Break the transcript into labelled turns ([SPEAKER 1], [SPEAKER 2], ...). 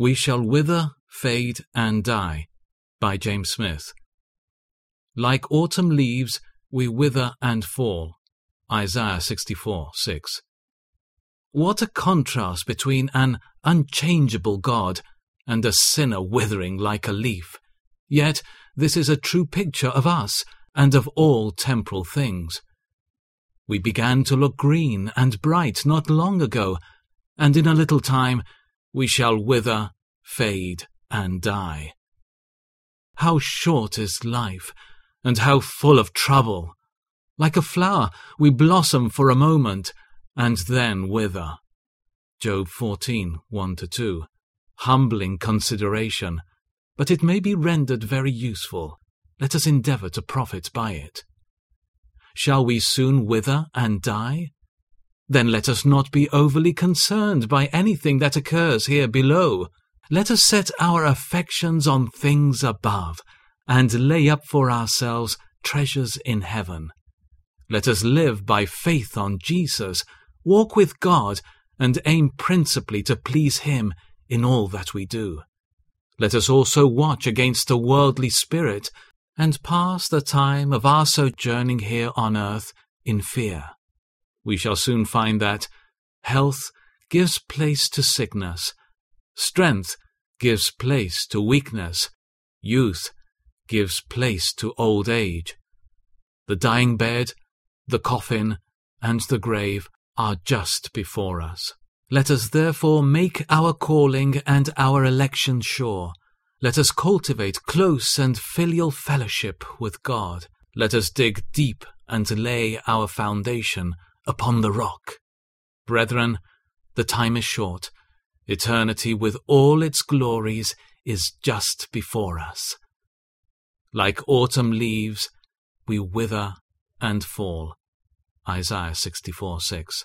[SPEAKER 1] We shall wither, fade, and die. By James Smith. Like autumn leaves, we wither and fall. Isaiah 64 6. What a contrast between an unchangeable God and a sinner withering like a leaf. Yet this is a true picture of us and of all temporal things. We began to look green and bright not long ago, and in a little time we shall wither, fade, and die. How short is life, and how full of trouble! Like a flower, we blossom for a moment, and then wither. Job 14, 1-2. Humbling consideration, but it may be rendered very useful. Let us endeavour to profit by it. Shall we soon wither and die? Then let us not be overly concerned by anything that occurs here below. Let us set our affections on things above, and lay up for ourselves treasures in heaven. Let us live by faith on Jesus, walk with God, and aim principally to please Him in all that we do. Let us also watch against a worldly spirit, and pass the time of our sojourning here on earth in fear we shall soon find that health gives place to sickness, strength gives place to weakness, youth gives place to old age. The dying bed, the coffin, and the grave are just before us. Let us therefore make our calling and our election sure. Let us cultivate close and filial fellowship with God. Let us dig deep and lay our foundation upon the rock. Brethren, the time is short. Eternity with all its glories is just before us. Like autumn leaves, we wither and fall. Isaiah 64 6.